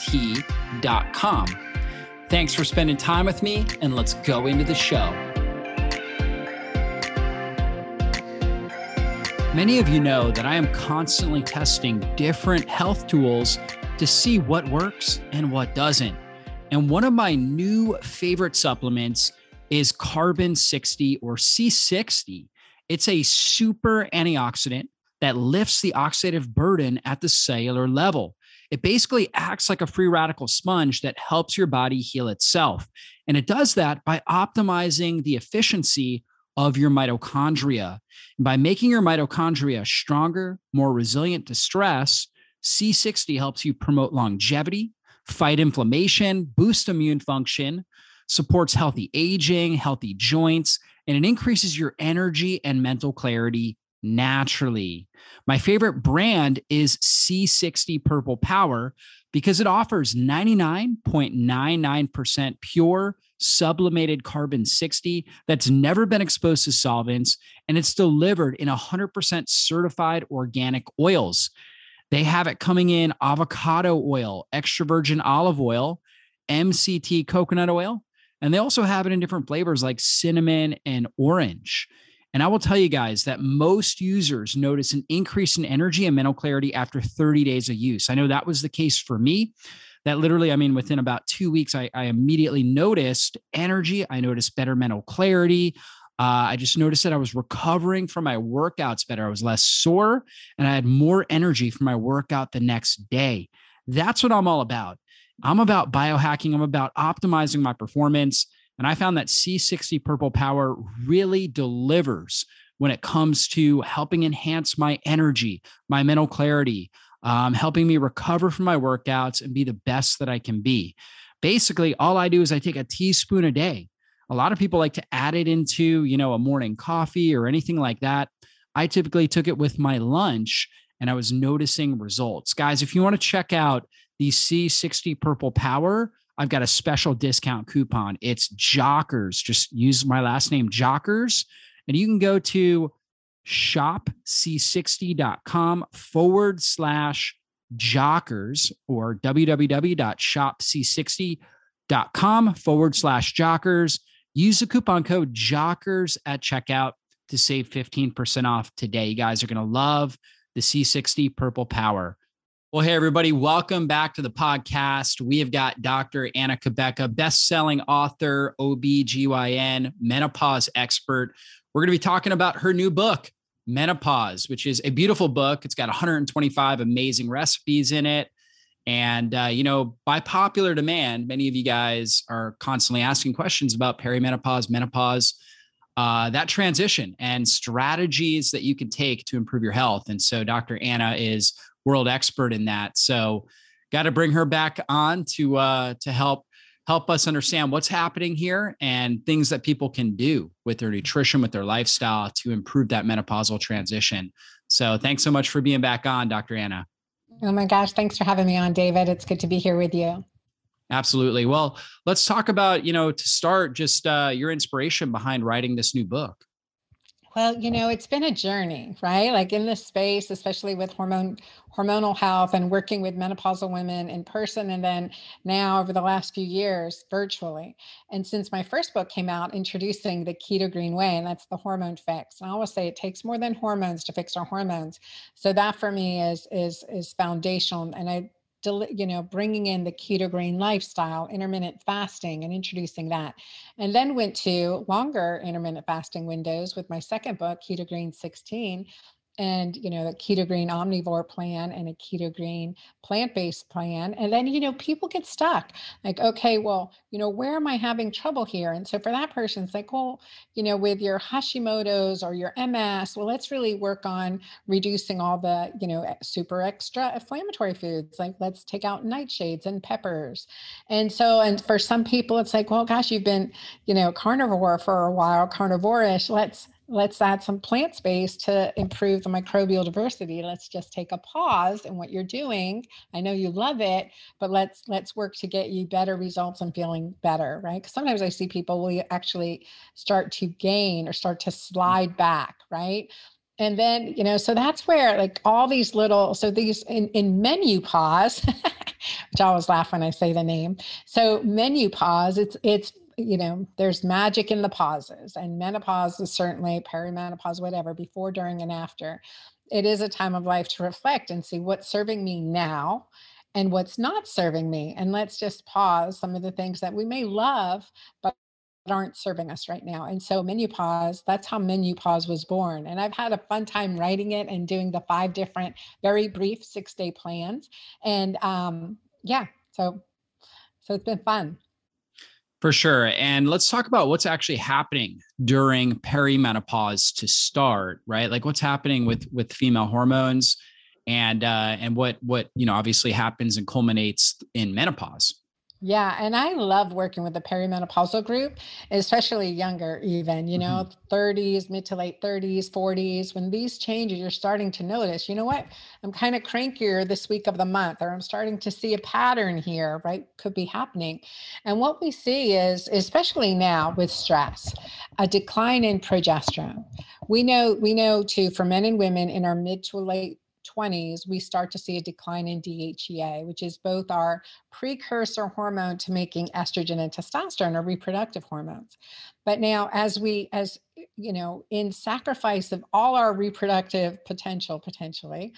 T.com. Thanks for spending time with me, and let's go into the show. Many of you know that I am constantly testing different health tools to see what works and what doesn't. And one of my new favorite supplements is Carbon 60 or C60. It's a super antioxidant that lifts the oxidative burden at the cellular level. It basically acts like a free radical sponge that helps your body heal itself. And it does that by optimizing the efficiency of your mitochondria. And by making your mitochondria stronger, more resilient to stress, C60 helps you promote longevity, fight inflammation, boost immune function, supports healthy aging, healthy joints, and it increases your energy and mental clarity naturally. My favorite brand is C60 Purple Power because it offers 99.99% pure sublimated carbon 60 that's never been exposed to solvents and it's delivered in 100% certified organic oils. They have it coming in avocado oil, extra virgin olive oil, MCT coconut oil, and they also have it in different flavors like cinnamon and orange. And I will tell you guys that most users notice an increase in energy and mental clarity after 30 days of use. I know that was the case for me. That literally, I mean, within about two weeks, I, I immediately noticed energy. I noticed better mental clarity. Uh, I just noticed that I was recovering from my workouts better. I was less sore and I had more energy for my workout the next day. That's what I'm all about. I'm about biohacking, I'm about optimizing my performance. And I found that C60 Purple Power really delivers when it comes to helping enhance my energy, my mental clarity, um, helping me recover from my workouts and be the best that I can be. Basically, all I do is I take a teaspoon a day. A lot of people like to add it into, you know, a morning coffee or anything like that. I typically took it with my lunch and I was noticing results. Guys, if you want to check out the C60 Purple Power, I've got a special discount coupon. It's Jockers. Just use my last name, Jockers, and you can go to shopc60.com forward slash jockers or www.shopc60.com forward slash jockers. Use the coupon code jockers at checkout to save 15% off today. You guys are going to love the C60 Purple Power. Well, hey, everybody, welcome back to the podcast. We have got Dr. Anna Cabeca, best-selling author, OBGYN, menopause expert. We're going to be talking about her new book, MenuPause, which is a beautiful book. It's got 125 amazing recipes in it. And, uh, you know, by popular demand, many of you guys are constantly asking questions about perimenopause, menopause, uh, that transition and strategies that you can take to improve your health. And so Dr. Anna is world expert in that. So got to bring her back on to uh, to help help us understand what's happening here and things that people can do with their nutrition, with their lifestyle to improve that menopausal transition. So thanks so much for being back on, Dr. Anna. Oh my gosh, thanks for having me on, David. It's good to be here with you. Absolutely. Well, let's talk about, you know, to start just uh, your inspiration behind writing this new book. Well, you know, it's been a journey, right? Like in this space, especially with hormone hormonal health and working with menopausal women in person and then now over the last few years virtually. And since my first book came out introducing the keto green way and that's the hormone fix. And I always say it takes more than hormones to fix our hormones. So that for me is is is foundational and I you know, bringing in the keto green lifestyle, intermittent fasting, and introducing that. And then went to longer intermittent fasting windows with my second book, Keto Green 16, and you know the keto green omnivore plan and a keto green plant-based plan and then you know people get stuck like okay well you know where am i having trouble here? And so for that person it's like well you know with your hashimoto's or your ms well let's really work on reducing all the you know super extra inflammatory foods like let's take out nightshades and peppers. And so and for some people it's like well gosh you've been you know carnivore for a while carnivorish let's let's add some plant space to improve the microbial diversity. Let's just take a pause in what you're doing. I know you love it but let's let's work to get you better results and feeling better right? Because sometimes i see people will actually start to gain or start to slide back right? And then you know so that's where like all these little so these in, in MenuPause which i always laugh when i say the name. So MenuPause it's it's you know, there's magic in the pauses, and menopause is certainly perimenopause, whatever, before, during, and after. It is a time of life to reflect and see what's serving me now and what's not serving me. And let's just pause some of the things that we may love, but aren't serving us right now. And so MenuPause, that's how MenuPause was born. And I've had a fun time writing it and doing the five different, very brief six day plans. And um, yeah, so so it's been fun. For sure. And let's talk about what's actually happening during perimenopause to start, right? Like what's happening with with female hormones and uh and what what, you know, obviously happens and culminates in menopause. Yeah, and I love working with the perimenopausal group, especially younger, even, you know, mm-hmm. 30s, mid to late 30s, 40s. When these changes, you're starting to notice, you know what? I'm kind of crankier this week of the month, or I'm starting to see a pattern here, right? Could be happening. And what we see is, especially now with stress, a decline in progesterone. We know, we know too, for men and women in our mid to late 20s, we start to see a decline in DHEA, which is both our precursor hormone to making estrogen and testosterone or reproductive hormones. But now, as we, as you know, in sacrifice of all our reproductive potential, potentially,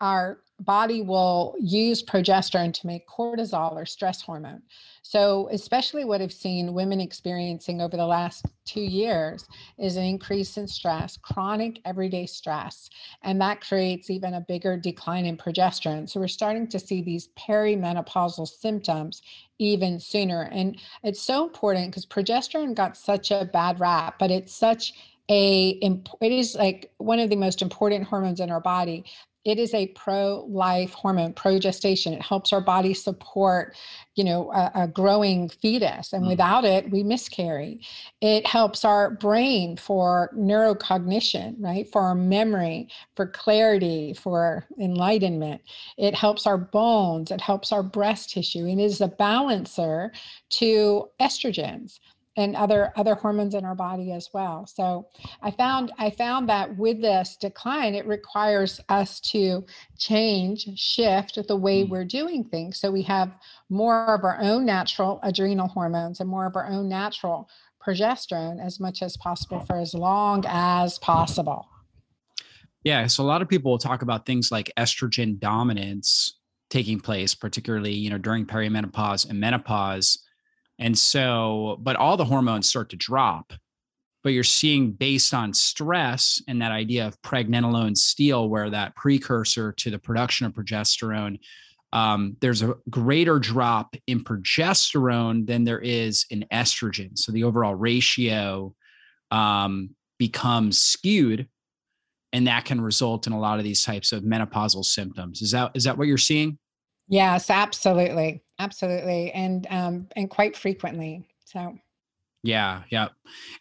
our body will use progesterone to make cortisol or stress hormone. So, especially what I've seen women experiencing over the last two years is an increase in stress, chronic everyday stress. And that creates even a bigger decline in progesterone. So, we're starting to see these perimenopausal symptoms even sooner. And it's so important because progesterone got such a bad rap, but it's such a it is like one of the most important hormones in our body it is a pro-life hormone progestation. It helps our body support you know a, a growing fetus and mm. without it we miscarry. It helps our brain for neurocognition right? For our memory for clarity for enlightenment. It helps our bones. It helps our breast tissue. And is a balancer to estrogens and other other hormones in our body as well. So i found i found that with this decline it requires us to change shift the way mm. we're doing things. So we have more of our own natural adrenal hormones and more of our own natural progesterone as much as possible for as long as possible. Yeah so a lot of people will talk about things like estrogen dominance taking place particularly you know during perimenopause and menopause and so, but all the hormones start to drop. But you're seeing based on stress and that idea of pregnenolone steal, where that precursor to the production of progesterone, um, there's a greater drop in progesterone than there is in estrogen. So the overall ratio um, becomes skewed, and that can result in a lot of these types of menopausal symptoms. Is that is that what you're seeing? Yes, absolutely. Absolutely. And um and quite frequently. So yeah, yeah.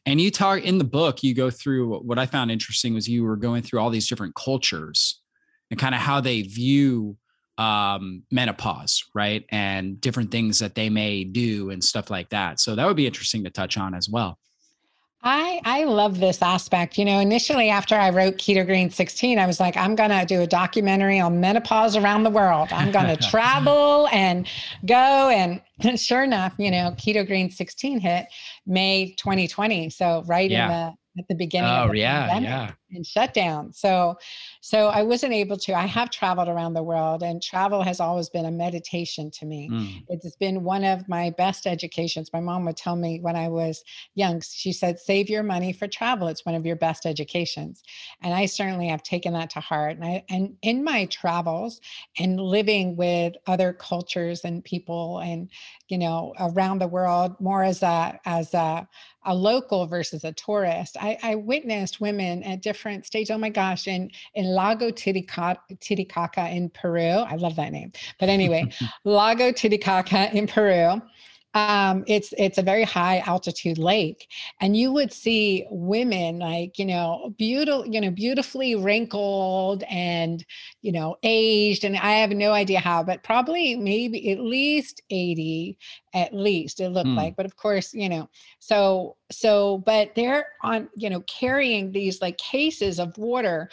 And you talk in the book, you go through what I found interesting was you were going through all these different cultures and kind of how they view um menopause, right? And different things that they may do and stuff like that. So that would be interesting to touch on as well. I I love this aspect. You know, initially after I wrote Keto Green 16, I was like, I'm gonna do a documentary on menopause around the world. I'm gonna travel and go. And sure enough, you know, Keto Green 16 hit May 2020. So right yeah. in the at the beginning. Oh yeah, pandemic. yeah. And shut down. So, so I wasn't able to. I have traveled around the world, and travel has always been a meditation to me. Mm. It's been one of my best educations. My mom would tell me when I was young, she said, "Save your money for travel. It's one of your best educations." And I certainly have taken that to heart. And I, and in my travels and living with other cultures and people, and you know, around the world, more as a as a a local versus a tourist. I, I, witnessed women at different stages. Oh my gosh, in, in Lago Titicaca, Titicaca in Peru. I love that name. But anyway, Lago Titicaca in Peru um, it's it's a very high altitude lake and you would see women like you know beautiful you know beautifully wrinkled and you know aged and i have no idea how but probably maybe at least 80 at least it looked mm. like but of course you know so so but they're on you know carrying these like cases of water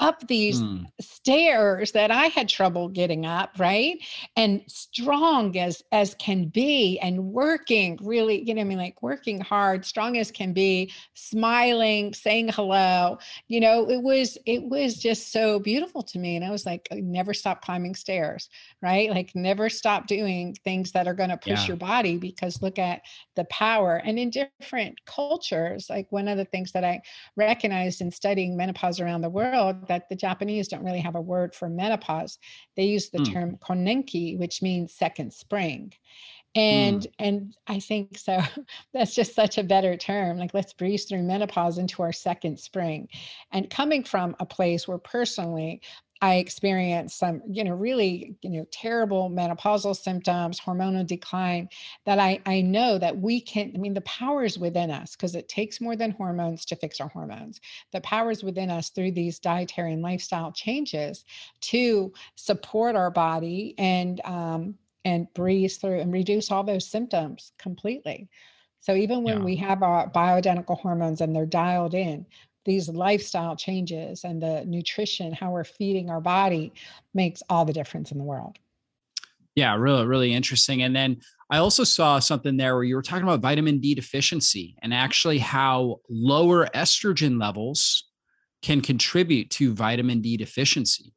up these mm. stairs that I had trouble getting up, right? And strong as as can be and working really, you know, I mean like working hard, strong as can be, smiling, saying hello. You know, it was it was just so beautiful to me and I was like never stop climbing stairs, right? Like never stop doing things that are going to push yeah. your body because look at the power and in different cultures, like one of the things that I recognized in studying menopause around the world that the Japanese don't really have a word for menopause. They use the mm. term konenki, which means second spring. And mm. and I think so that's just such a better term. Like let's breeze through menopause into our second spring. And coming from a place where personally I experienced some, you know, really, you know, terrible menopausal symptoms, hormonal decline, that I, I know that we can, I mean, the power is within us because it takes more than hormones to fix our hormones. The power is within us through these dietary and lifestyle changes to support our body and, um, and breeze through and reduce all those symptoms completely. So even when yeah. we have our bioidentical hormones and they're dialed in, these lifestyle changes and the nutrition, how we're feeding our body makes all the difference in the world. Yeah, really, really interesting. And then I also saw something there where you were talking about vitamin D deficiency and actually how lower estrogen levels can contribute to vitamin D deficiency.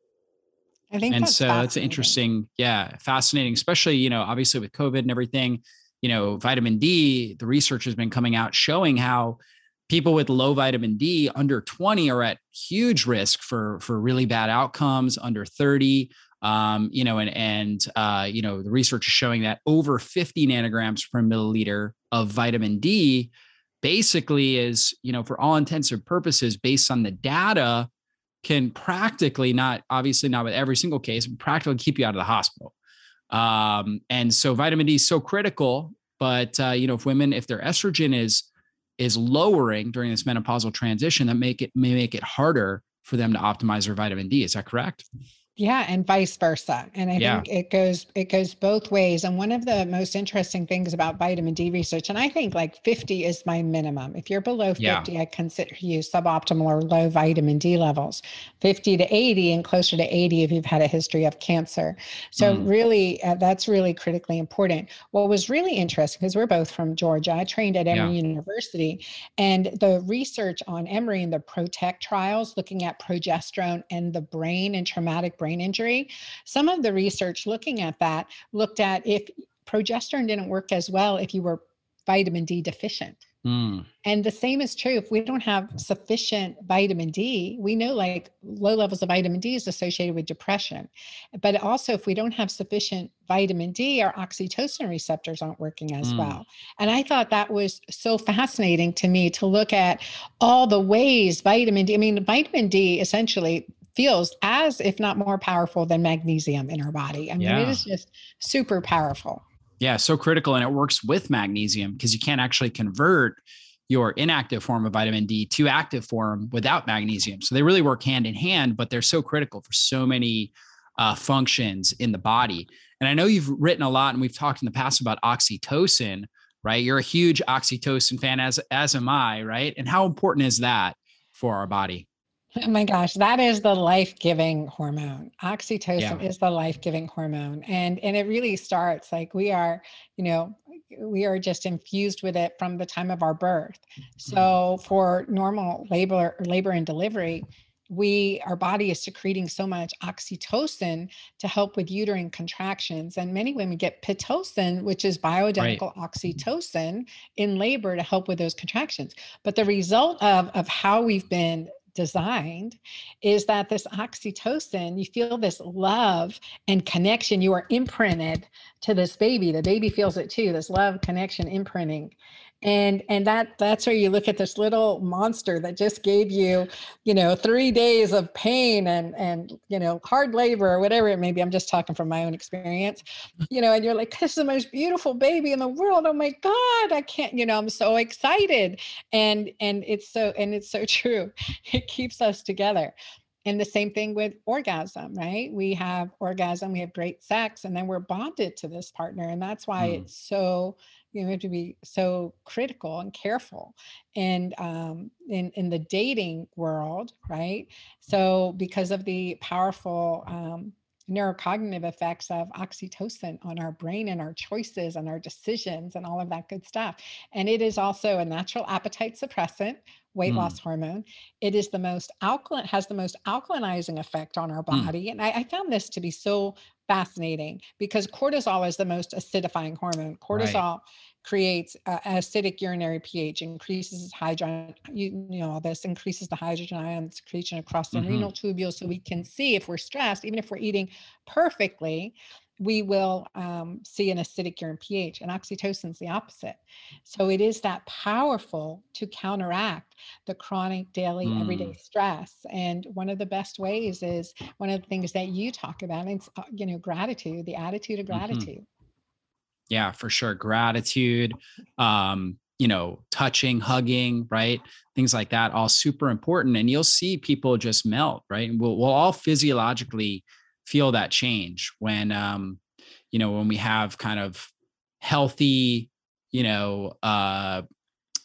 I think and so it's interesting. Yeah, fascinating, especially, you know, obviously with COVID and everything, you know, vitamin D, the research has been coming out showing how people with low vitamin D under 20 are at huge risk for for really bad outcomes under 30 um, you know and and uh, you know the research is showing that over 50 nanograms per milliliter of vitamin D basically is you know for all intents and purposes based on the data can practically not obviously not with every single case practically keep you out of the hospital. Um, and so vitamin D is so critical but uh, you know if women if their estrogen is is lowering during this menopausal transition that make it may make it harder for them to optimize their vitamin D. Is that correct? Yeah, and vice versa. And I yeah. think it goes it goes both ways. And one of the most interesting things about vitamin D research, and I think like 50 is my minimum. If you're below 50, yeah. I consider you suboptimal or low vitamin D levels. 50 to 80 and closer to 80 if you've had a history of cancer. So mm. really, uh, that's really critically important. What was really interesting because we're both from Georgia. I trained at Emory yeah. University, and the research on Emory and the PROTECT trials, looking at progesterone and the brain and traumatic brain injury. Some of the research looking at that looked at if progesterone didn't work as well if you were vitamin D deficient. Mm. And the same is true if we don't have sufficient vitamin D. We know like low levels of vitamin D is associated with depression. But also, if we don't have sufficient vitamin D, our oxytocin receptors aren't working as mm. well. And I thought that was so fascinating to me to look at all the ways vitamin D, I mean, vitamin D essentially feels as if not more powerful than magnesium in our body. I mean, yeah. it is just super powerful. Yeah, so critical. And it works with magnesium because you can't actually convert your inactive form of vitamin D to active form without magnesium. So they really work hand in hand, but they're so critical for so many uh, functions in the body. And I know you've written a lot and we've talked in the past about oxytocin, right? You're a huge oxytocin fan, as as am I, right? And how important is that for our body? Oh my gosh, that is the life-giving hormone. Oxytocin yeah. is the life-giving hormone. And and it really starts like we are, you know, we are just infused with it from the time of our birth. Mm-hmm. So for normal labor labor and delivery, we our body is secreting so much oxytocin to help with uterine contractions and many women get pitocin which is bioidentical right. oxytocin in labor to help with those contractions but the result of of how we've been designed is that this oxytocin, you feel this love and connection. You are imprinted to this baby. The baby feels it too, this love, connection, imprinting and and that that's where you look at this little monster that just gave you you know three days of pain and and you know hard labor or whatever it may be i'm just talking from my own experience you know and you're like this is the most beautiful baby in the world oh my god i can't you know i'm so excited and and it's so and it's so true it keeps us together and the same thing with orgasm, right? We have orgasm, we have great sex, and then we're bonded to this partner. And that's why mm. it's so you have to be so critical and careful and um, in, in the dating world, right? So because of the powerful um, neurocognitive effects of oxytocin on our brain and our choices and our decisions and all of that good stuff. And it is also a natural appetite suppressant, weight mm. loss hormone. It is the most alkaline, has the most alkalinizing effect on our mm. body. Mm. And I, I, found this to be so fascinating because cortisol is the most acidifying hormone. Cortisol right. creates uh, acidic urinary pH, increases hydrogen, you, you, know, all this increases the hydrogen ion secretion across the mm-hmm. renal tubule. So we can see if we're stressed, even if we're eating perfectly, we will um, see an acidic urine pH, and oxytocin is the opposite. So it is that powerful to counteract the chronic daily mm. everyday stress. And one of the best ways is one of the things that you talk about, it's uh, you know gratitude, the attitude of mm-hmm. gratitude. Mm-hmm. Yeah, for sure, gratitude. Um, you know, touching, hugging, right? Things like that, all super important. And you'll see people just melt, right? And we'll, we'll all physiologically feel that change when um you know when we have kind of healthy you know uh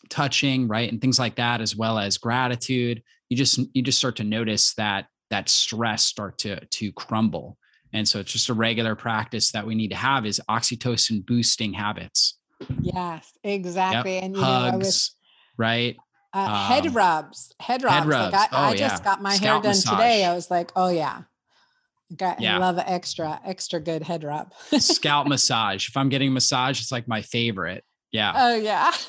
touching right and things like that as well as gratitude you just you just start to notice that that stress start to to crumble and so it's just a regular practice that we need to have is oxytocin boosting habits yes exactly yep. and you hugs know, was, right uh, um, head rubs head rubs, head rubs. Like I, oh, I just yeah. got my Scalp hair done massage. today i was like oh yeah Got, yeah. I love extra, extra good head rub. Scalp massage. If I'm getting massage, it's like my favorite. Yeah. Oh yeah.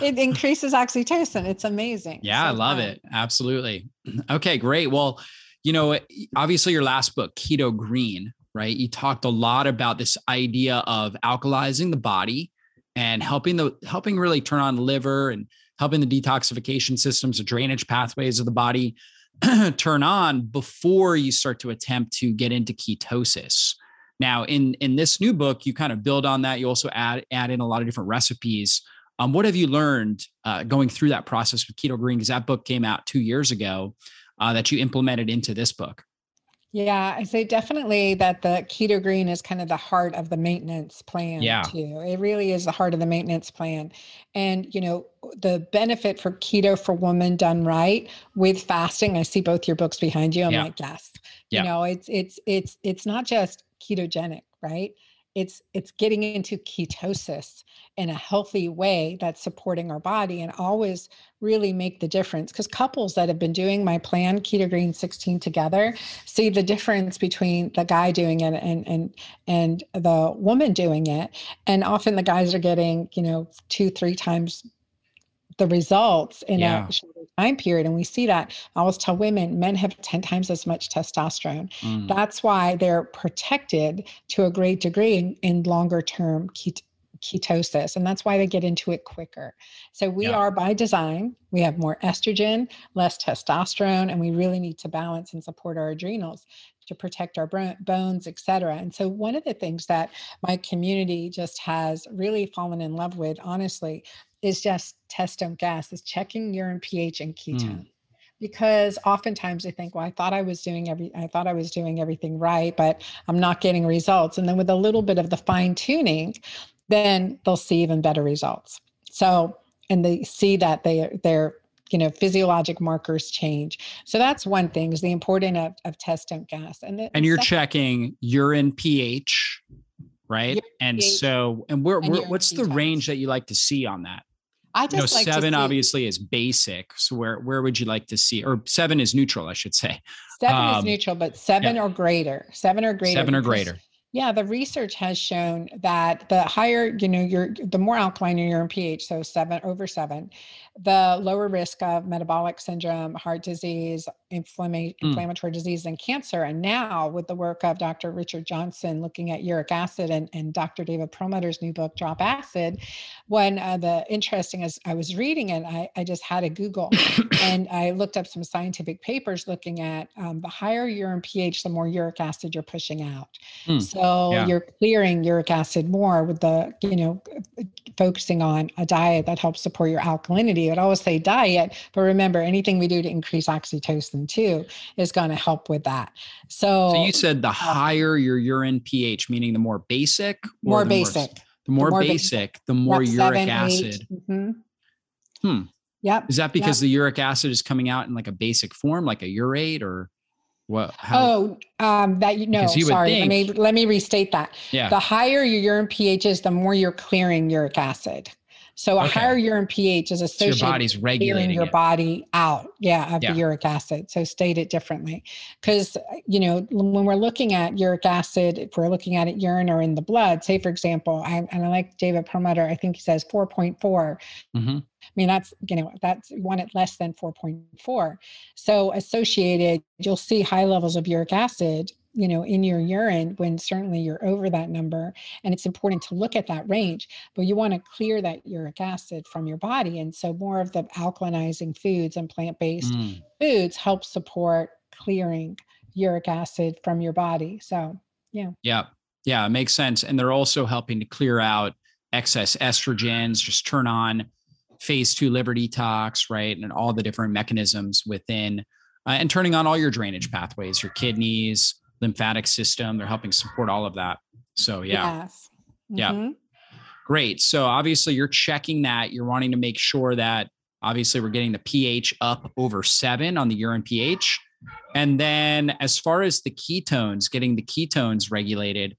it increases oxytocin. It's amazing. Yeah, so I love fun. it. Absolutely. Okay, great. Well, you know, eh, obviously your last book, Keto Green, right? You talked a lot about this idea of alkalizing the body and helping the helping really turn on the liver and helping the detoxification systems, the drainage pathways of the body. turn on before you start to attempt to get into ketosis. Now, in in this new book, you kind of build on that. You also add add in a lot of different recipes. Um, what have you learned uh, going through that process with Keto Green? Because that book came out two years ago uh, that you implemented into this book. Yeah, I say definitely that the keto green is kind of the heart of the maintenance plan yeah. too. It really is the heart of the maintenance plan. And you know, the benefit for keto for women done right with fasting. I see both your books behind you. I'm yeah. like, yes. Yeah. You know, it's it's it's it's not just ketogenic, right? It's it's getting into ketosis in a healthy way that's supporting our body and always really make the difference because couples that have been doing my plan keto green 16 together see the difference between the guy doing it and and and the woman doing it. And often the guys are getting you know two three times the results in yeah. a shorter time period. And we see that. I always tell women, men have 10 times as much testosterone. Mm. That's why they're protected to a great degree in, in longer term ket- ketosis. And that's why they get into it quicker. So we yeah. are by design, we have more estrogen, less testosterone, and we really need to balance and support our adrenals to protect our bones, et cetera. And so, one of the things that my community just has really fallen in love with, honestly, is just test don't gas, is checking urine pH and ketone. Mm. Because oftentimes they think, well, I thought I was doing every, I thought I was doing everything right, but I'm not getting results. And then with a little bit of the fine tuning, then they'll see even better results. So, and they see that they they're you know physiologic markers change so that's one thing is the importance of, of test don't gas and the, and you're checking urine ph right? Your and pH so, and where, and where what's the range that you like to see on that? I You know, just like seven obviously is basic. So where where would you like to see, or seven is neutral, I should say. Seven Um, is neutral, but seven or greater, seven or greater. Seven or greater. Yeah, the research has shown that the higher, you know, your the more alkaline your urine pH, so seven over seven, the lower risk of metabolic syndrome, heart disease, inflammation, Mm. inflammatory disease, and cancer. And now with the work of Dr. Richard Johnson looking at uric acid and, and Dr. David Perlmutter's new book, Drop Acid, when uh, the interesting as I was reading it, I, I just had a Google and I looked up some scientific papers looking at um, the higher urine pH, the more uric acid you're pushing out. Hmm. So Yeah. you're clearing uric acid more with the, you know, focusing on a diet that helps support your alkalinity. I'd always say diet, but remember anything we do to increase oxytocin too is going to help with that. So, So you said the higher your urine pH, meaning the more basic, or more the basic. the more, more ba- basic, the more Yep, uric seven, acid. Mhm. Hmm. Yep. Is that because the uric acid is coming out in like a basic form, like a urate, or what? How, Oh, um, that you know, you would sorry. Let me let me restate that. yeah. The higher your urine pH is, the more you're clearing uric acid. So a Okay. higher urine pH is so your body's regulating your it. body out, yeah, of Yeah. the uric acid. So state it differently, because you know when we're looking at uric acid, if we're looking at it urine or in the blood, say for example, I, and I like David Perlmutter, I think he says 4.4. Mhm. I mean, that's, you know, that's one at less than 4.4. So associated, you'll see high levels of uric acid, you know, in your urine when certainly you're over that number. And it's important to look at that range, but you want to clear that uric acid from your body. And so more of the alkalinizing foods and plant-based Mm. foods help support clearing uric acid from your body. So Yeah. Yeah. Yeah. It makes sense. And they're also helping to clear out excess estrogens, just turn on phase two liver detox, right? And all the different mechanisms within, uh, and turning on all your drainage pathways, your kidneys, lymphatic system. They're helping support all of that. So, yeah. yes. Yeah. Mhm. Great. So obviously you're checking that. You're wanting to make sure that obviously we're getting the pH up over seven on the urine pH. And then as far as the ketones, getting the ketones regulated,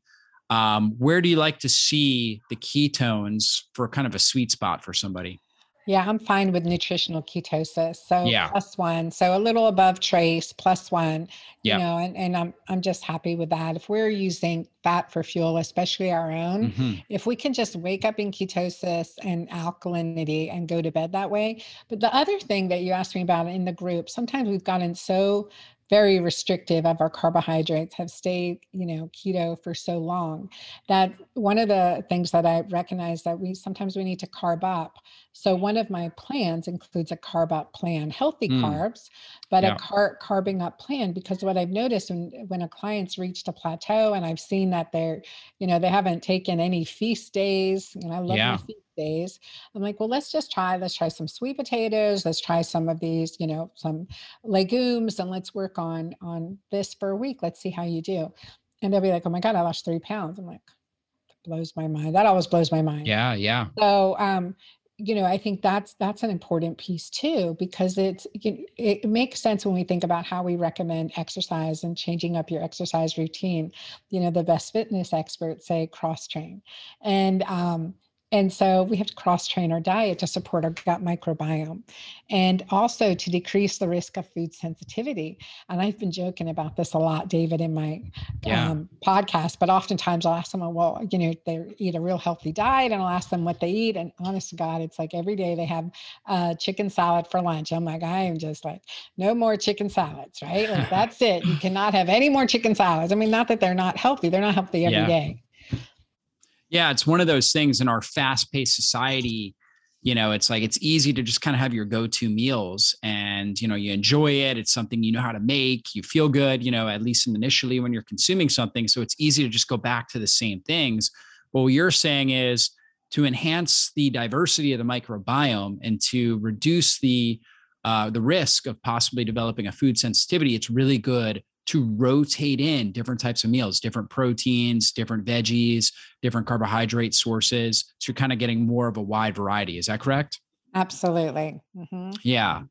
um, where do you like to see the ketones for kind of a sweet spot for somebody? Yeah, I'm fine with nutritional ketosis. So Yeah. plus one. So a little above trace, plus one. Yeah. You know, and, and I'm I'm just happy with that. If we're using fat for fuel, especially our own, Mhm. if we can just wake up in ketosis and alkalinity and go to bed that way. But the other thing that you asked me about in the group, sometimes we've gotten so very restrictive of our carbohydrates, have stayed, you know, keto for so long that one of the things that I recognize that we sometimes we need to carb up. So one of my plans includes a carb up plan, healthy Mm. carbs, but Yeah. a car- carbing up plan because what I've noticed when when a client's reached a plateau and I've seen that they're, you know, they haven't taken any feast days, and I love Yeah. my feast days. I'm like, well, let's just try, let's try some sweet potatoes, let's try some of these, you know, some legumes, and let's work on on this for a week. Let's see how you do. And they'll be like, oh my God, I lost three pounds. I'm like, blows my mind. That always blows my mind. Yeah. Yeah. So, um, you know, I think that's that's an important piece too because it's you- it makes sense when we think about how we recommend exercise and changing up your exercise routine. You know, the best fitness experts say cross train, and um, and so we have to cross train our diet to support our gut microbiome, and also to decrease the risk of food sensitivity. And I've been joking about this a lot, David, in my Yeah. um, podcast, but oftentimes I'll ask someone, well, you know, they eat a real healthy diet and I'll ask them what they eat. And honest to God, it's like every day they have uh, chicken salad for lunch. I'm like, I am just like, no more chicken salads, right? Like, that's it. You cannot have any more chicken salads. I mean, not that they're not healthy, they're not healthy every Yeah. day. Yeah, it's one of those things in our fast-paced society. You know, it's like it's easy to just kind of have your go-to meals, and you know, you enjoy it. It's something you know how to make. You feel good. You know, at least initially when you're consuming something, so it's easy to just go back to the same things. But what you're saying is to enhance the diversity of the microbiome and to reduce the uh, the risk of possibly developing a food sensitivity. It's really good to rotate in different types of meals, different proteins, different veggies, different carbohydrate sources. So you're kind of getting more of a wide variety. Is that correct? Absolutely. Mhm. Yeah.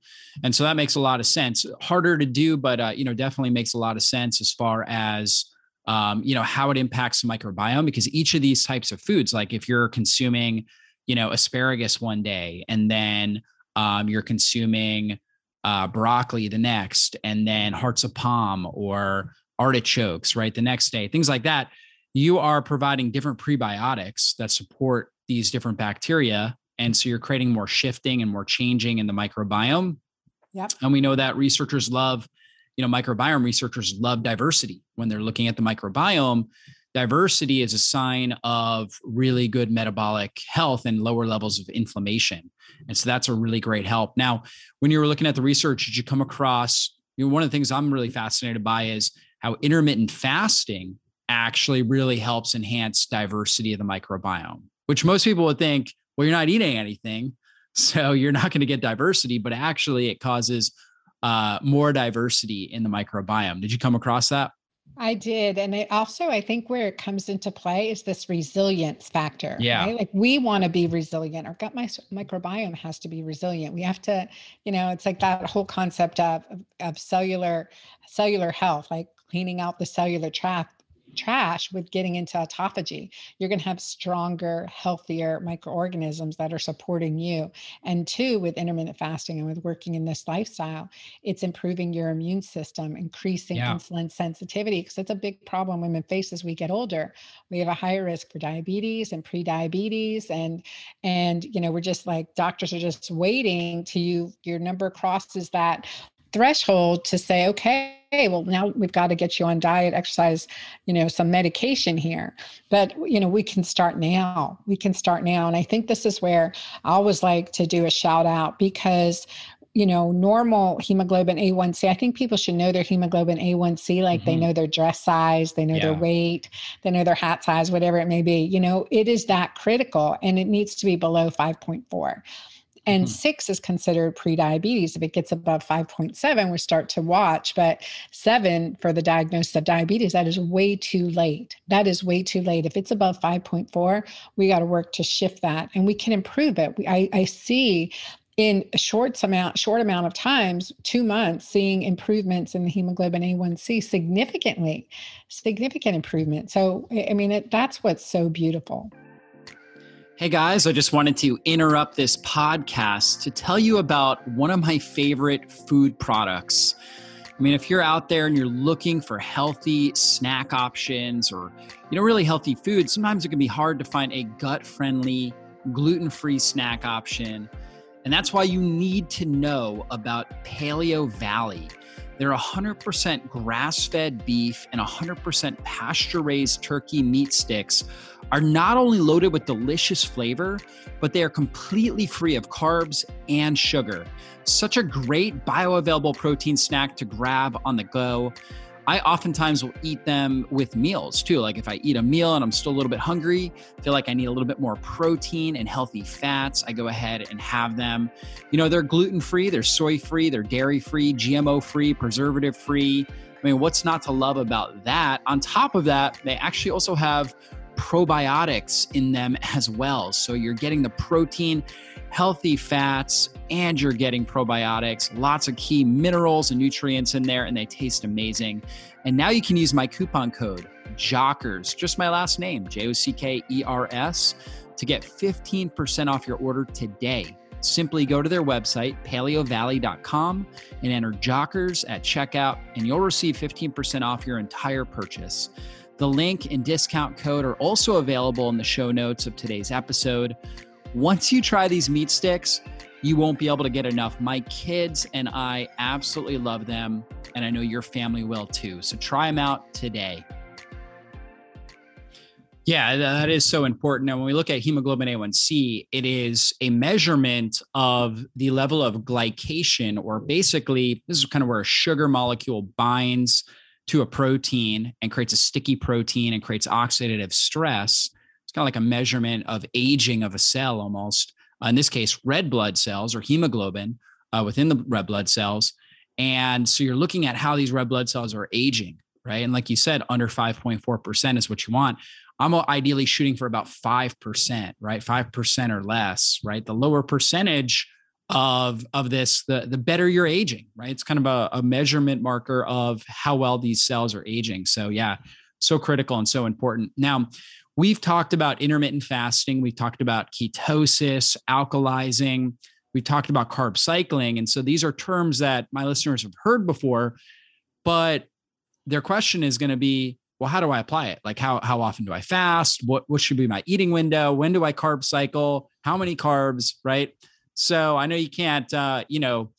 And so that makes a lot of sense. Harder to do, but uh, you know, definitely makes a lot of sense as far as um, you know, how it impacts the microbiome because each of these types of foods, like if you're consuming, you know, asparagus one day and then um, you're consuming uh, broccoli the next, and then hearts of palm or artichokes, right, the next day, things like that, you are providing different prebiotics that support these different bacteria. And so you're creating more shifting and more changing in the microbiome. Yep. And we know that researchers love you know, microbiome researchers love diversity when they're looking at the microbiome. Diversity is a sign of really good metabolic health and lower levels of inflammation. And so that's a really great help. Now, when you were looking at the research, did you come across, you know, one of the things I'm really fascinated by is how intermittent fasting actually really helps enhance diversity of the microbiome, which most people would think, well, you're not eating anything. So you're not going to get diversity, but actually it causes uh, more diversity in the microbiome. Did you come across that? I did. And it also, I think where it comes into play is this resilience factor. Yeah. Right? Like we want to be resilient. Our gut microbiome has to be resilient. We have to, you know, it's like that whole concept of, of cellular, cellular health, like cleaning out the cellular tract trash with getting into autophagy. You're going to have stronger, healthier microorganisms that are supporting you. And two, with intermittent fasting and with working in this lifestyle, it's improving your immune system, increasing yeah. insulin sensitivity, because it's a big problem women face as we get older. We have a higher risk for diabetes and pre-diabetes. And and you know, we're just like doctors are just waiting to you, your number crosses that threshold to say, okay, well, now we've got to get you on diet, exercise, you know, some medication here. But, you know, we can start now. We can start now. And I think this is where I always like to do a shout out because you know, normal hemoglobin A1C, I think people should know their hemoglobin A1C, like mm-hmm. they know their dress size, they know yeah. their weight, they know their hat size, whatever it may be. You know, it is that critical and it needs to be below 5.4. And mm-hmm. six is considered pre-diabetes. If it gets above 5.7, we start to watch. But seven for the diagnosis of diabetes, that is way too late. That is way too late. If it's above 5.4, we got to work to shift that and we can improve it. We, I, I see in a short amount short amount of times two months seeing improvements in the hemoglobin a1c significantly significant improvement so i mean it, that's what's so beautiful Hey guys, I just wanted to interrupt this podcast to tell you about one of my favorite food products. I mean, if you're out there and you're looking for healthy snack options or, you know, really healthy food, sometimes it can be hard to find a gut friendly, gluten free snack option. And that's why you need to know about Paleovalley. They're 100% grass fed beef and 100% pasture raised turkey meat sticks are not only loaded with delicious flavor, but they are completely free of carbs and sugar. Such a great bioavailable protein snack to grab on the go. I oftentimes will eat them with meals too. Like if I eat a meal and I'm still a little bit hungry, feel like I need a little bit more protein and healthy fats, I go ahead and have them. You know, they're gluten free, they're soy free, they're dairy free, GMO free, preservative free. I mean, what's not to love about that? On top of that, they actually also have probiotics in them as well. So you're getting the protein, healthy fats, and you're getting probiotics, lots of key minerals and nutrients in there, and they taste amazing. And now you can use my coupon code JOCKERS, just my last name, J O C K E R S, to get 15% off your order today. Simply go to their website, paleovalley.com, and enter JOCKERS at checkout, and you'll receive 15% off your entire purchase. The link and discount code are also available in the show notes of today's episode. Once you try these meat sticks, you won't be able to get enough. My kids and I absolutely love them, and I know your family will too. So try them out today. Yeah, that is so important. And when we look at hemoglobin A1C, it is a measurement of the level of glycation, or basically, this is kind of where a sugar molecule binds to a protein and creates a sticky protein and creates oxidative stress. It's kind of like a measurement of aging of a cell almost. Uh, in this case, red blood cells or hemoglobin uh, within the red blood cells. And so you're looking at how these red blood cells are aging, right? And like you said, under 5.4% is what you want. I'm ideally shooting for about 5%, right? 5% or less, right? The lower percentage of of this the the better you're aging right it's kind of a, a measurement marker of how well these cells are aging so yeah so critical and so important. Now, we've talked about intermittent fasting, we've talked about ketosis, alkalizing, we've talked about carb cycling. And so these are terms that my listeners have heard before, but their question is going to be, well, how do I apply it? Like how how often do I fast? What what should be my eating window? When do I carb cycle? How many carbs, right? So I know you can't uh, you know,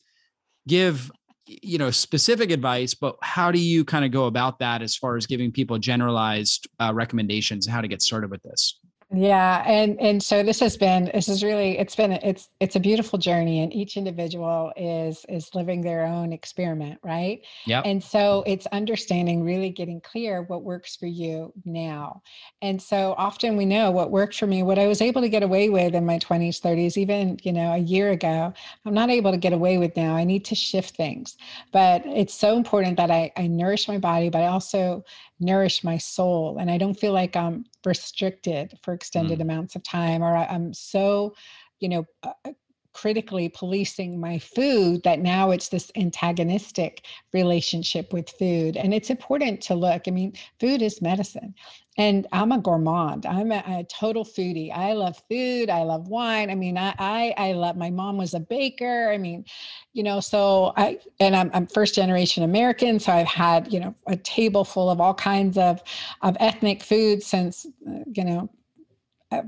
give you know specific advice but how do you kind of go about that as far as giving people generalized uh, recommendations how to get started with this yeah and and so this has been this is really it's been it's it's a beautiful journey and each individual is is living their own experiment right? Yeah and so it's understanding really getting clear what works for you now. And so often we know what worked for me what i was able to get away with in my 20s 30s even you know a year ago i'm not able to get away with now. I need to shift things. But it's so important that i i nourish my body but i also nourish my soul and i don't feel like i'm restricted for extended mm. amounts of time or I, am so you know uh, critically policing my food that now it's this antagonistic relationship with food. And it's important to look i mean food is medicine. And i'm a gourmand. I'm a, a, total foodie. I love food. I love wine. I mean I, I, I love my mom was a baker. I mean you know so i and i'm, I'm first generation american so i've had you know a table full of all kinds of of ethnic food since uh, you know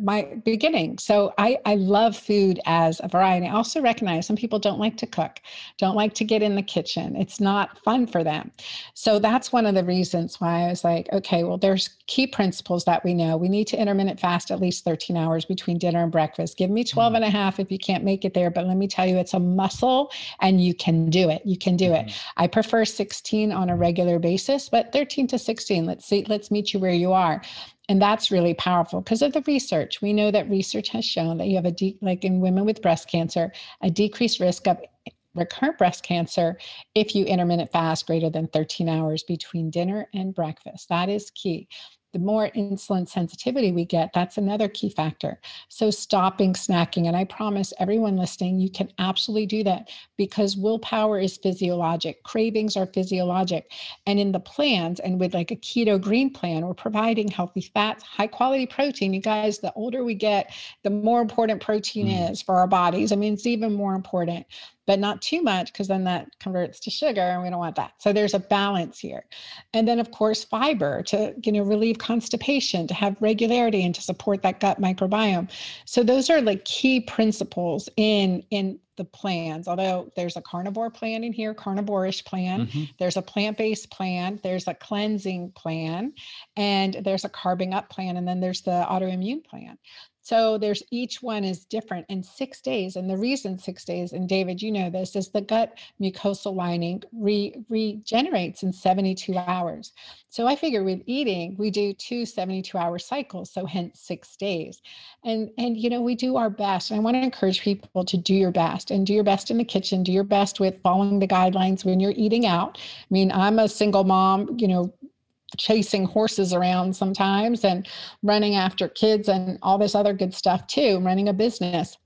my beginning. So I, I love food as a variety. I also recognize some people don't like to cook, don't like to get in the kitchen. It's not fun for them. So that's one of the reasons why I was like, okay, well, there's key principles that we know. We need to intermittent fast at least 13 hours between dinner and breakfast. Give me 12 mm-hmm. and a half if you can't make it there. But let me tell you, it's a muscle and you can do it. You can do mm-hmm. it. I prefer 16 on a regular basis, but 13 to 16. Let's see, let's meet you where you are. And that's really powerful because of the research. We know that research has shown that you have a, de- like in women with breast cancer, a decreased risk of eh, recurrent breast cancer if you intermittent fast greater than 13 hours between dinner and breakfast. That is key the more insulin sensitivity we get, that's another key factor. So, stopping snacking. And I promise everyone listening, you can absolutely do that because willpower is physiologic, cravings are physiologic. And in the plans, and with like a keto green plan, we're providing healthy fats, high quality protein. You guys, the older we get, the more important protein mm. is for our bodies. I mean, it's even more important but not too much because then that converts to sugar and we don't want that. So there's a balance here. And then of course fiber to you know relieve constipation, to have regularity and to support that gut microbiome. So those are like key principles in in the plans. Although there's a carnivore plan in here, carnivore-ish plan, mm-hmm. there's a plant-based plan, there's a cleansing plan, and there's a carbing up plan, and then there's the autoimmune plan. So there's each one is different in six days. And the reason six days, and David, you know this, is the gut mucosal lining re, regenerates in 72 hours. So I figure with eating, we do two 72 hour cycles. So hence six days. And and you know, we do our best. And I want to encourage people to do your best and do your best in the kitchen, do your best with following the guidelines when you're eating out. I mean, I'm a single mom, you know, chasing horses around sometimes and running after kids and all this other good stuff too, running a business.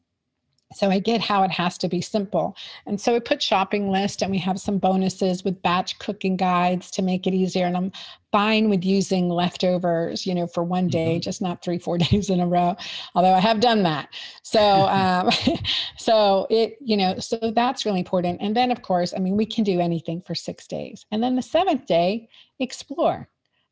So I get how it has to be simple. And so we put shopping list and we have some bonuses with batch cooking guides to make it easier. And I'm fine with using leftovers, you know, for one day, mm-hmm. just not three, four days in a row. Although I have done that. So, um, so it, you know, so that's really important. And then of course, I mean, we can do anything for six days. And then the seventh day, explore.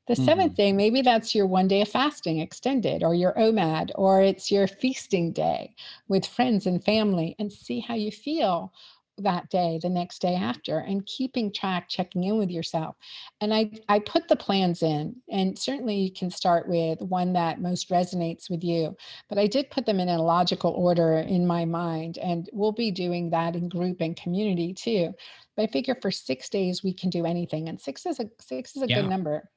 The 7th mm-hmm. day, maybe that's your one day of fasting extended, or your OMAD, or it's your feasting day with friends and family, and see how you feel that day, the next day after, and keeping track, checking in with yourself. And I, I put the plans in, and certainly you can start with one that most resonates with you. But I did put them in a logical order in my mind, and we'll be doing that in group and community too. But I figure for six days we can do anything, and six is a six is a yeah. good number.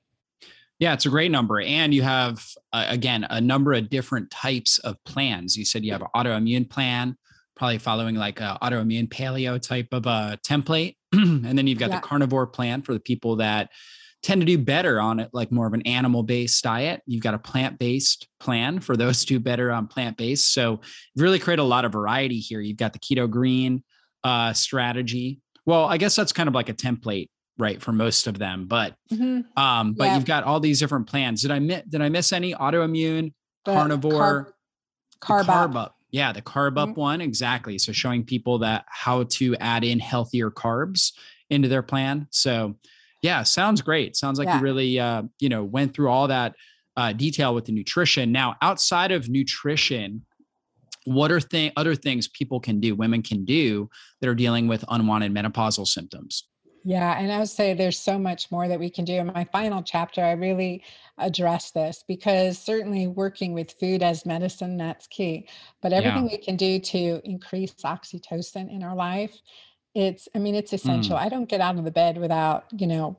Yeah, it's a great number. And you have, uh, again, a number of different types of plans. You said you have an autoimmune plan, probably following like a autoimmune paleo type of a template. and then you've got yeah. the carnivore plan for the people that tend to do better on it, like more of an animal based diet. You've got a plant based plan for those do better on plant based. So really create a lot of variety here. You've got the keto green uh, strategy. Well, I guess that's kind of like a template right for most of them but mm-hmm. um but yeah. you've got all these different plans did i miss did i miss any autoimmune the carnivore carb, carb, carb up. yeah the carb up mm-hmm. one exactly so showing people that how to add in healthier carbs into their plan so yeah sounds great sounds like yeah. you really uh you know went through all that uh, detail with the nutrition now outside of nutrition what are th- other things people can do women can do that are dealing with unwanted menopausal symptoms yeah, and I would say there's so much more that we can do. In my final chapter, I really address this because certainly working with food as medicine, that's key. But everything yeah. we can do to increase oxytocin in our life, it's, I mean, it's essential. Mm. I don't get out of the bed without, you know,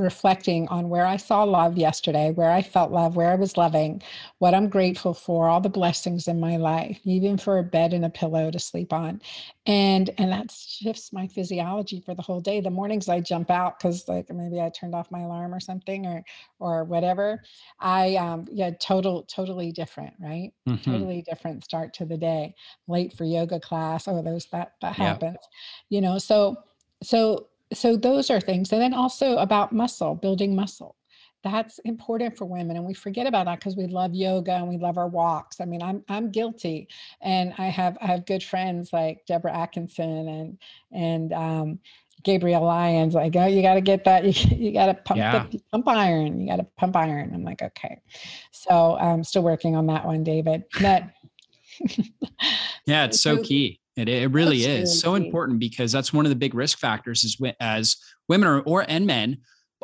reflecting on where I saw love yesterday, where I felt love, where I was loving, what I'm grateful for, all the blessings in my life, even for a bed and a pillow to sleep on. And and that shifts my physiology for the whole day. The mornings I jump out because like maybe I turned off my alarm or something or or whatever. I um yeah, total, totally different, right? Mm-hmm. Totally different start to the day. Late for yoga class. Oh, there's that that happens. You know, so so so those are things and then also about muscle building muscle. That's important for women and we forget about that because we love yoga and we love our walks. I mean i'm i'm guilty and i have i have good friends like deborah atkinson and and um, gabrielle lyons like oh you got to get that you, you got to pump yeah. the pump iron you got to pump iron. I'm like okay. So i'm still working on that one david but yeah it's so key it, it really that's is so important because that's one of the big risk factors is as women or, or and men,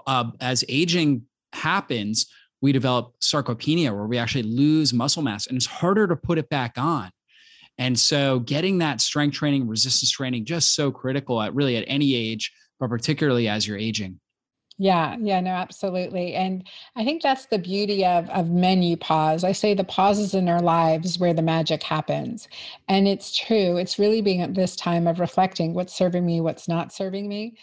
uh, as aging happens, we develop sarcopenia where we actually lose muscle mass and it's harder to put it back on. And so getting that strength training, resistance training, just so critical at really at any age, but particularly as you're aging. Yeah, yeah, no, absolutely. And I think that's the beauty of of menopause. I say the pauses in our lives where the magic happens. And it's true. It's really being at this time of reflecting what's serving me, what's not serving me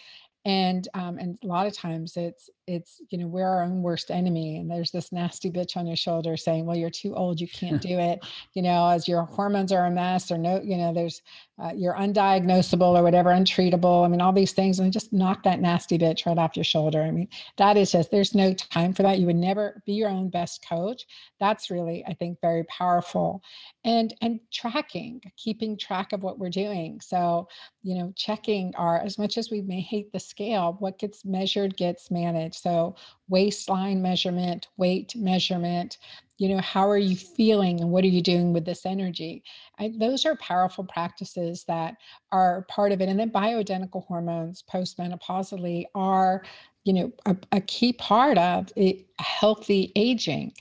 and um, and a lot of times it's it's you know we're our own worst enemy and there's this nasty bitch on your shoulder saying well you're too old you can't do it you know as your hormones are a mess or no you know there's uh, you're undiagnosable or whatever untreatable i mean all these things and just knock that nasty bitch right off your shoulder i mean that is just there's no time for that you would never be your own best coach that's really i think very powerful and and tracking keeping track of what we're doing so you know checking our as much as we may hate the scale what gets measured gets managed so waistline measurement weight measurement you know how are you feeling and what are you doing with this energy? I, those are powerful practices that are part of it and then bioidentical hormones postmenopausally are you know a, a key part of a healthy aging.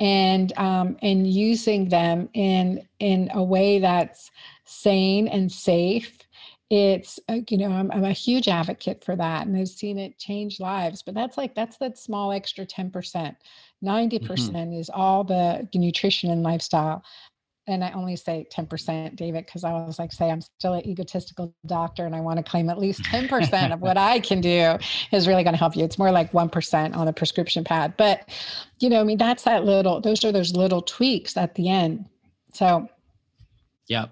And um, and using them in in a way that's sane and safe it's uh, you know I'm, I'm a huge advocate for that and i've seen it change lives but that's like that's that small extra 10% 90% mm hmm is all the nutrition and lifestyle and I only say 10%, David, because I was like, say, I'm still an egotistical doctor and I want to claim at least 10% of what I can do is really going to help you. It's more like 1% on a prescription pad. But, you know, I mean, that's that little, those are those little tweaks at the end. So, yeah.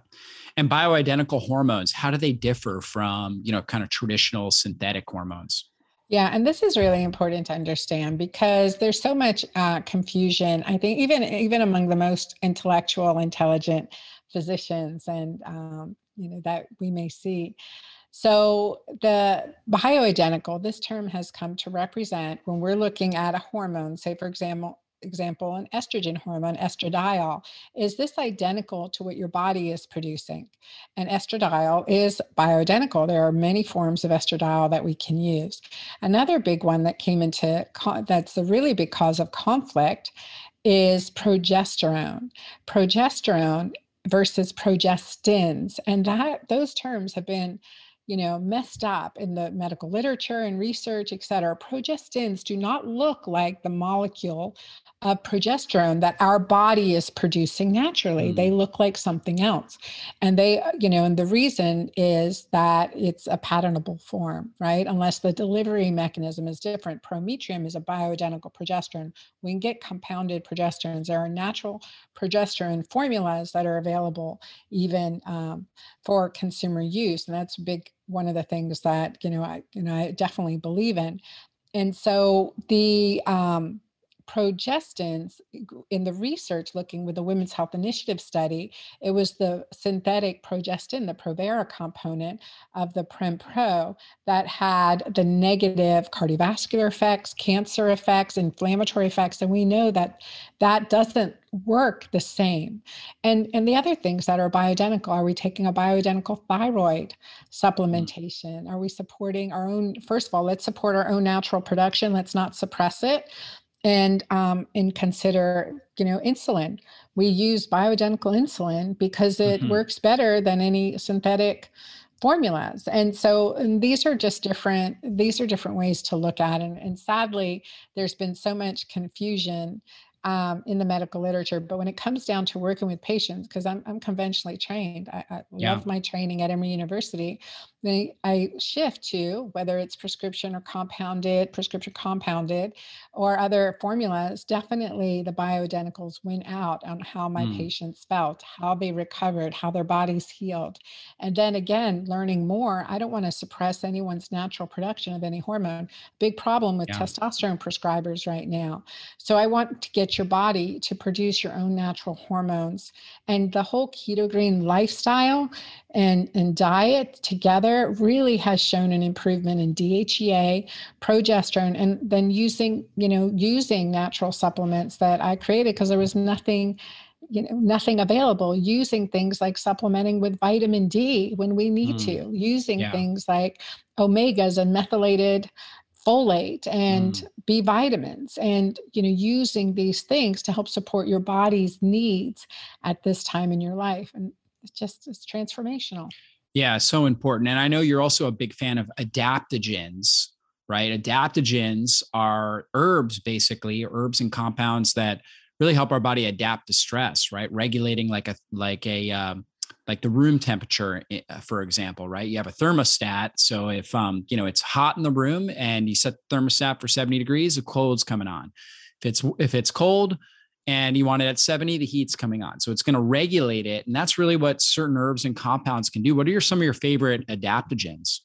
And bioidentical hormones, how do they differ from, you know, kind of traditional synthetic hormones? Yeah, and this is really important to understand because there's so much uh, confusion. I think even even among the most intellectual, intelligent physicians, and um, you know that we may see. So the bioidentical, this term has come to represent when we're looking at a hormone, say for example, example, an estrogen hormone, estradiol, is this identical to what your body is producing? And estradiol is bioidentical. There are many forms of estradiol that we can use. Another big one that came into that's a really big cause of conflict is progesterone. Progesterone versus progestins, and that those terms have been you know, messed up in the medical literature and research, et cetera. Progestins do not look like the molecule of progesterone that our body is producing naturally. Mm. They look like something else. And they, uh, you know, and the reason is that it's a patternable form, right? Unless the delivery mechanism is different. Prometrium is a bioidentical progesterone. We can get compounded progesterones. There are natural progesterone formulas that are available even um, for consumer use. And that's a big one of the things that you know I you know I definitely believe in. And so the um, progestins eh, in the research looking with the Women's Health Initiative study, it was the synthetic progestin, the Provera component of the PremPro that had the negative cardiovascular effects, cancer effects, inflammatory effects. And we know that that doesn't work the same. And, and the other things that are bioidentical, are we taking a bioidentical thyroid mm. supplementation? Are we supporting our own, first of all, let's support our own natural production. Let's not suppress it and um, and consider you know insulin we use bioidentical insulin because it mm-hmm. works better than any synthetic formulas and so and these are just different these are different ways to look at it and, and sadly there's been so much confusion um, in the medical literature. But when it comes down to working with patients, because I'm, I'm conventionally trained, I, I yeah. love my training at Emory University. Then I shift to whether it's prescription or compounded, prescription compounded, or other formulas. Definitely the bioidenticals went out on how my mm. patients felt, how they recovered, how their bodies healed. And then again, learning more, I don't want to suppress anyone's natural production of any hormone. Big problem with yeah. testosterone prescribers right now. So I want to get get your body to produce your own natural hormones. And the whole keto green lifestyle and, and diet together really has shown an improvement in DHEA, progesterone, and then using, you know, using natural supplements that I created because there was nothing you know nothing available using things like supplementing with vitamin d when we need mm. to using yeah. things like omegas and methylated folate and mm. B vitamins and you know using these things to help support your body's needs at this time in your life and it's just it's transformational. Yeah, so important. And I know you're also a big fan of adaptogens, right? Adaptogens are herbs basically, herbs and compounds that really help our body adapt to stress, right? Regulating like a like a um, like the room temperature eh, for example right you have a thermostat so if um you know it's hot in the room and you set the thermostat for 70 degrees the cold's coming on if it's if it's cold and you want it at 70 the heat's coming on so it's going to regulate it and that's really what certain herbs and compounds can do what are your some of your favorite adaptogens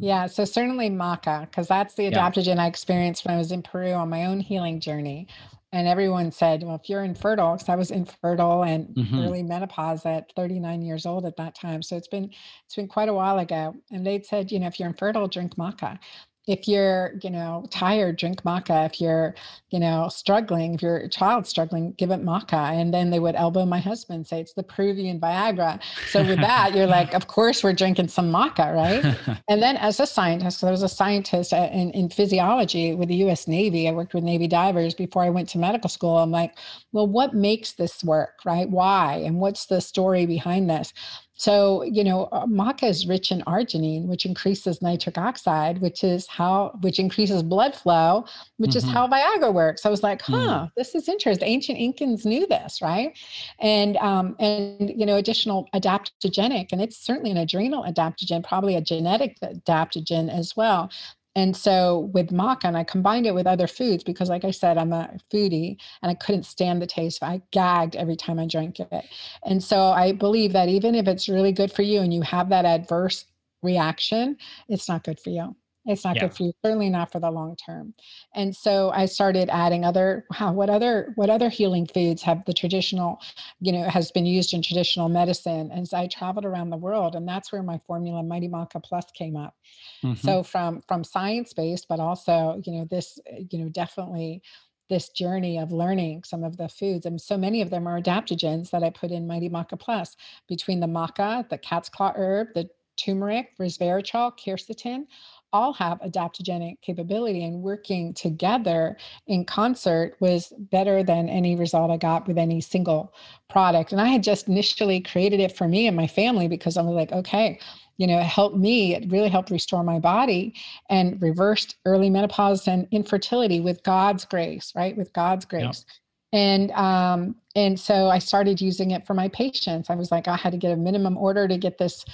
yeah, so certainly maca, because that's the adaptogen yeah. I experienced when I was in Peru on my own healing journey and everyone said, well, if you're infertile, because I was infertile and mm-hmm. early menopause at 39 years old at that time. So it's been it's been quite a while ago. And they'd said, you know, if you're infertile, drink maca if you're you know tired drink maca. If you're you know struggling if your child's struggling give it maca. And then they would elbow my husband say it's the peruvian viagra. So with that you're like of course we're drinking some maca right? And then as a scientist i was a scientist uh, in, in physiology with the us navy i worked with navy divers before i went to medical school. I'm like well what makes this work right? Why? And what's the story behind this so, you know, uh, maca is rich in arginine, which increases nitric oxide, which is how, which increases blood flow, which mm-hmm. is how Viagra works. I was like, huh, mm. this is interesting. Ancient Incans knew this, right? And, um, and, you know, additional adaptogenic, and it's certainly an adrenal adaptogen, probably a genetic adaptogen as well. And so with maca, and I combined it with other foods because, like I said, I'm a foodie and I couldn't stand the taste. I gagged every time I drank it. And so I believe that even if it's really good for you and you have that adverse reaction, it's not good for you. It's not yeah. good for you, certainly not for the long term. And so I started adding other, wow, what other, what other healing foods have the traditional, you know, has been used in traditional medicine. And so I traveled around the world and that's where my formula Mighty Maca Plus came up. Mm-hmm. So from, from science-based, but also, you know, this, you know, definitely this journey of learning some of the foods. And so many of them are adaptogens that I put in Mighty Maca Plus between the maca, the cat's claw herb, the turmeric, resveratrol, quercetin, all have adaptogenic capability and working together in concert was better than any result I got with any single product. And I had just initially created it for me and my family because I was like, okay, you know, it helped me. It really helped restore my body and reversed early menopause and infertility with God's grace, right? With God's grace. And um, and so I started using it for my patients. I was like, I had to get a minimum order to get this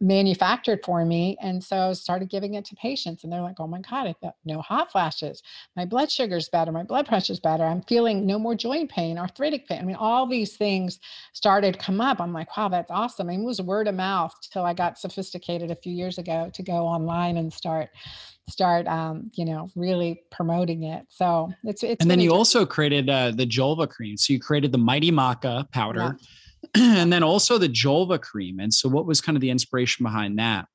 manufactured for me. And so I started giving it to patients. And they're like, oh my God, I no hot flashes. My blood sugar's better. My blood pressure's better. I'm feeling no more joint pain, arthritic pain. I mean, all these things started come up. I'm like, wow, that's awesome. I mean, it was word of mouth till I got sophisticated a few years ago to go online and start start um, you know really promoting it so it's it's and then you also created uh, the Julva cream so you created the mighty maca powder yeah. and then also the Julva cream and so what was kind of the inspiration behind that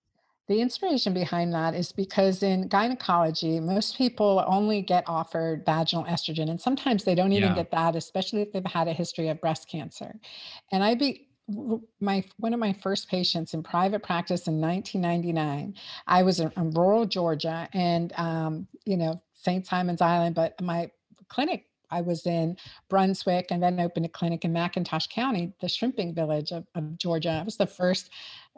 the inspiration behind that is because in gynecology, most people only get offered vaginal estrogen, and sometimes they don't even yeah. get that, especially if they've had a history of breast cancer. And I be my one of my first patients in private practice in 1999 i was in, in rural georgia and um, you know st simon's island but my clinic i was in brunswick and then opened a clinic in mcintosh county the shrimping village of, of georgia i was the first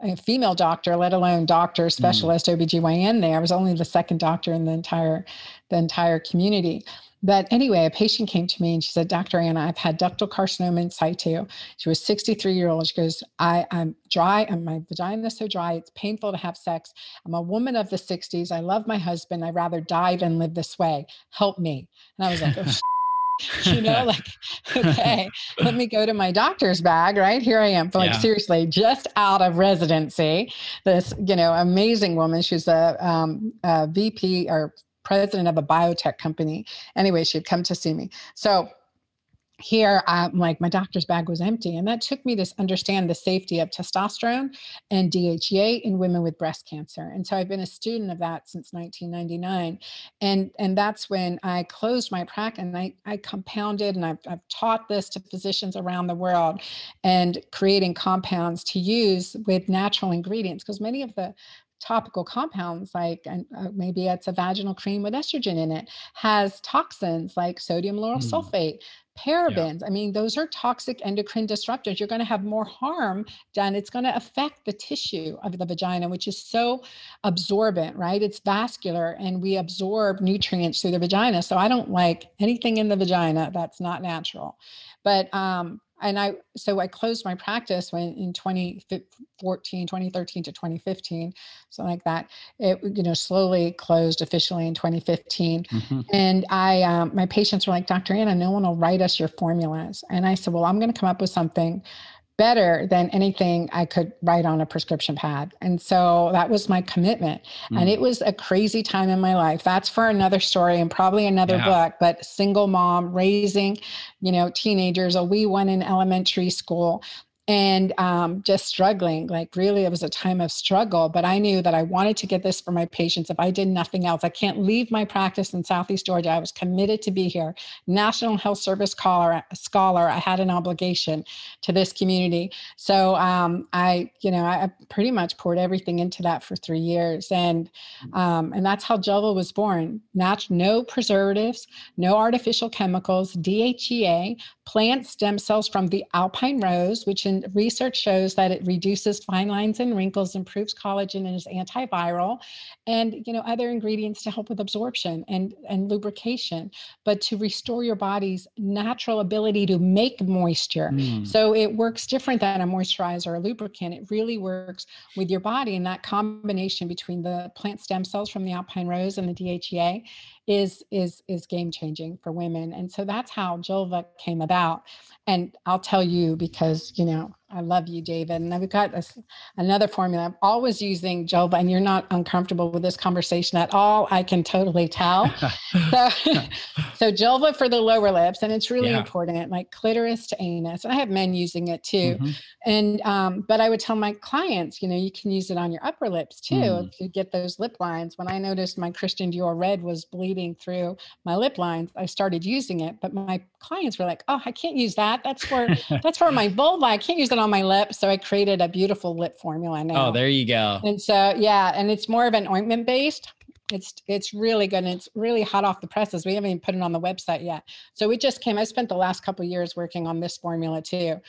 uh, female doctor let alone doctor mm. specialist mm. obgyn there i was only the second doctor in the entire the entire community but anyway, a patient came to me and she said, Dr. Anna, I've had ductal carcinoma in situ. She was 63 year old. She goes, I, I'm dry and my vagina is so dry. It's painful to have sex. I'm a woman of the 60s. I love my husband. I'd rather die than live this way. Help me. And I was like, oh, you know, like, okay, let me go to my doctor's bag, right? Here I am, like, yeah. seriously, just out of residency. This, you know, amazing woman. She's a, um, a VP or president of a biotech company. Anyway, she had come to see me. So here I'm like my doctor's bag was empty and that took me to understand the safety of testosterone and DHEA in women with breast cancer and so I've been a student of that since 1999 and and that's when I closed my practice and I, I compounded and I've, I've taught this to physicians around the world and creating compounds to use with natural ingredients because many of the topical compounds like uh, maybe it's a vaginal cream with estrogen in it has toxins like sodium lauryl mm. sulfate parabens. Yeah. i mean those are toxic endocrine disruptors. You're going to have more harm done it's going to affect the tissue of the vagina which is so absorbent right? It's vascular and we absorb nutrients through the vagina. So i don't like anything in the vagina that's not natural. But um and I so I closed my practice when in 2014, 2013 to 2015, something like that. It you know slowly closed officially in 2015, mm-hmm. and I um, my patients were like, Dr. Anna, no one will write us your formulas, and I said, well, I'm going to come up with something better than anything I could write on a prescription pad. And so that was my commitment. Mm. And it was a crazy time in my life. That's for another story and probably another yeah. book, but single mom raising, you know, teenagers, a wee one in elementary school, and um, just struggling. Like, really, it was a time of struggle. But I knew that I wanted to get this for my patients. If I did nothing else, I can't leave my practice in Southeast Georgia. I was committed to be here. National Health Service scholar, scholar I had an obligation to this community. So um, I, you know, I pretty much poured everything into that for three years, and um, and that's how Julva was born. Not no preservatives, no artificial chemicals, DHEA, plant stem cells from the alpine rose, which in research shows that it reduces fine lines and wrinkles, improves collagen, and is antiviral, and you know other ingredients to help with absorption and and lubrication, but to restore your body's natural ability to make moisture. Mm. So it works different than a moisturizer or a lubricant. It really works with your body, and that combination between the plant stem cells from the alpine rose and the DHEA is is is game changing for women and so that's how Julva came about and I'll tell you because you know now. I love you, David. And I've got this, another formula. I'm always using Julva, and you're not uncomfortable with this conversation at all. I can totally tell. so, so Julva for the lower lips, and it's really yeah. important, like clitoris to anus. And I have men using it too. Mm-hmm. And um, but I would tell my clients, you know, you can use it on your upper lips too mm. to get those lip lines. When I noticed my Christian Dior red was bleeding through my lip lines, I started using it. But my clients were like, "Oh, I can't use that. That's for that's for my vulva. I can't use that on my lips. So I created a beautiful lip formula now. Oh, there you go. And so yeah, and it's more of an ointment based. It's it's really good and it's really hot off the presses. We haven't even put it on the website yet. So we just came. I spent the last couple years working on this formula too.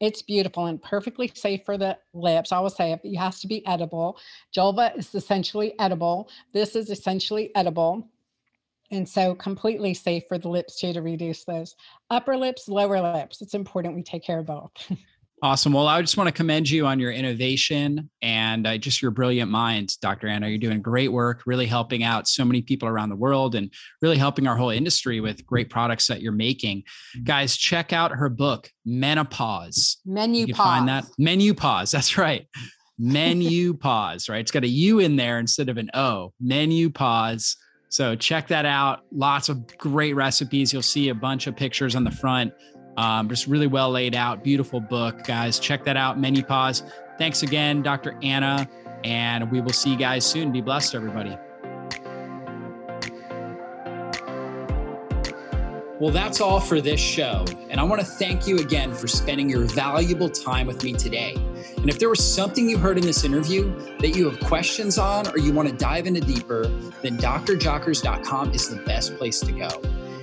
It's beautiful and perfectly safe for the lips. I always say it has to be edible. Julva is essentially edible. This is essentially edible and so completely safe for the lips too to reduce those upper lips, lower lips. It's important we take care of both. Awesome. Well, I just want to commend you on your innovation and uh, just your brilliant mind, Dr. Anna. You're doing great work, really helping out so many people around the world and really helping our whole industry with great products that you're making. Guys, check out her book, Menopause. Menu you pause. Find that MenuPause. That's right. Menu pause, right? It's got a U in there instead of an O. MenuPause. So check that out. Lots of great recipes. You'll see a bunch of pictures on the front. Um, just really well laid out, beautiful book, guys. Check that out. MenuPause. Thanks again, Dr. Anna, and we will see you guys soon. Be blessed, everybody. Well, that's all for this show. And I want to thank you again for spending your valuable time with me today. And if there was something you heard in this interview that you have questions on or you want to dive into deeper, then drjockers.com is the best place to go.